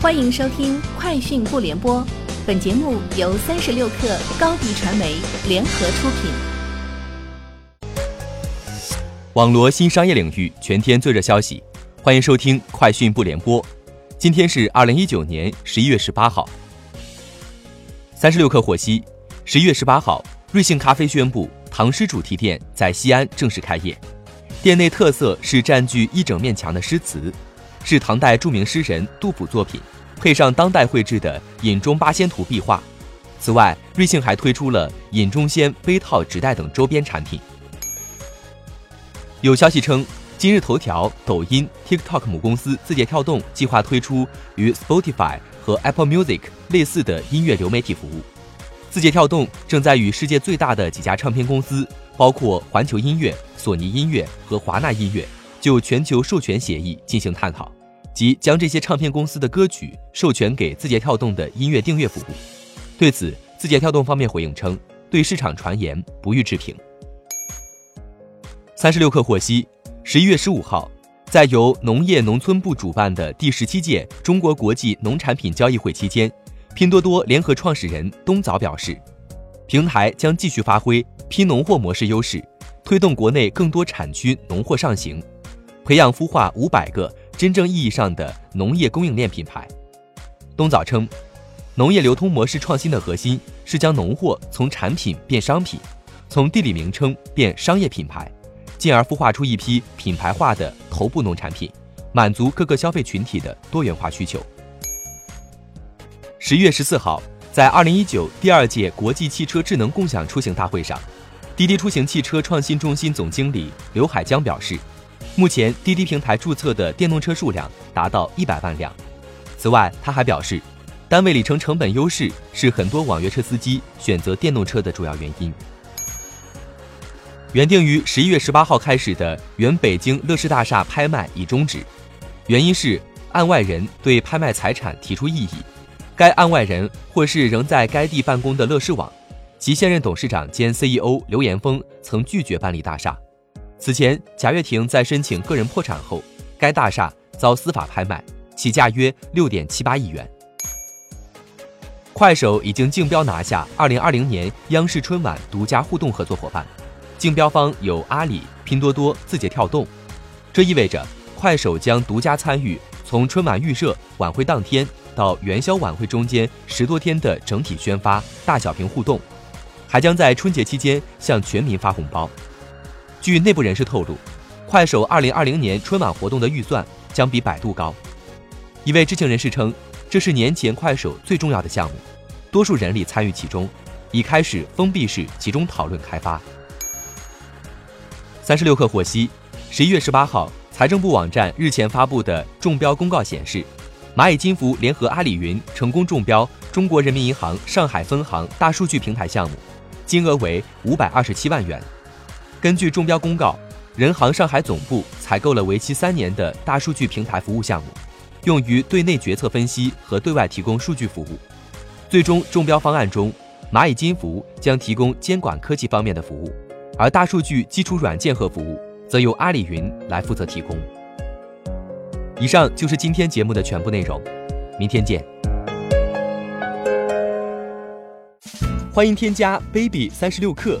欢迎收听《快讯不联播》，本节目由三十六克高低传媒联合出品。网罗新商业领域全天最热消息，欢迎收听《快讯不联播》。今天是二零一九年十一月十八号。三十六克获悉，十一月十八号，瑞幸咖啡宣布唐诗主题店在西安正式开业，店内特色是占据一整面墙的诗词。是唐代著名诗人杜甫作品，配上当代绘制的《饮中八仙图》壁画。此外，瑞幸还推出了饮中仙杯套、纸袋等周边产品。有消息称，今日头条、抖音、TikTok 母公司字节跳动计划推出与 Spotify 和 Apple Music 类似的音乐流媒体服务。字节跳动正在与世界最大的几家唱片公司，包括环球音乐、索尼音乐和华纳音乐。就全球授权协议进行探讨，即将这些唱片公司的歌曲授权给字节跳动的音乐订阅服务。对此，字节跳动方面回应称，对市场传言不予置评。三十六氪获悉，十一月十五号，在由农业农村部主办的第十七届中国国际农产品交易会期间，拼多多联合创始人冬早表示，平台将继续发挥拼农货模式优势，推动国内更多产区农货上行。培养孵化五百个真正意义上的农业供应链品牌。冬早称，农业流通模式创新的核心是将农货从产品变商品，从地理名称变商业品牌，进而孵化出一批品牌化的头部农产品，满足各个消费群体的多元化需求。十一月十四号，在二零一九第二届国际汽车智能共享出行大会上，滴滴出行汽车创新中心总经理刘海江表示。目前滴滴平台注册的电动车数量达到一百万辆。此外，他还表示，单位里程成本优势是很多网约车司机选择电动车的主要原因。原定于十一月十八号开始的原北京乐视大厦拍卖已终止，原因是案外人对拍卖财产提出异议。该案外人或是仍在该地办公的乐视网，其现任董事长兼 CEO 刘延峰曾拒绝搬离大厦。此前，贾跃亭在申请个人破产后，该大厦遭司法拍卖，起价约六点七八亿元。快手已经竞标拿下二零二零年央视春晚独家互动合作伙伴，竞标方有阿里、拼多多、字节跳动。这意味着快手将独家参与从春晚预热、晚会当天到元宵晚会中间十多天的整体宣发、大小屏互动，还将在春节期间向全民发红包。据内部人士透露，快手2020年春晚活动的预算将比百度高。一位知情人士称，这是年前快手最重要的项目，多数人力参与其中，已开始封闭式集中讨论开发。三十六氪获悉，十一月十八号，财政部网站日前发布的中标公告显示，蚂蚁金服联合阿里云成功中标中国人民银行上海分行大数据平台项目，金额为五百二十七万元。根据中标公告，人行上海总部采购了为期三年的大数据平台服务项目，用于对内决策分析和对外提供数据服务。最终中标方案中，蚂蚁金服将提供监管科技方面的服务，而大数据基础软件和服务则由阿里云来负责提供。以上就是今天节目的全部内容，明天见。欢迎添加 baby 三十六克。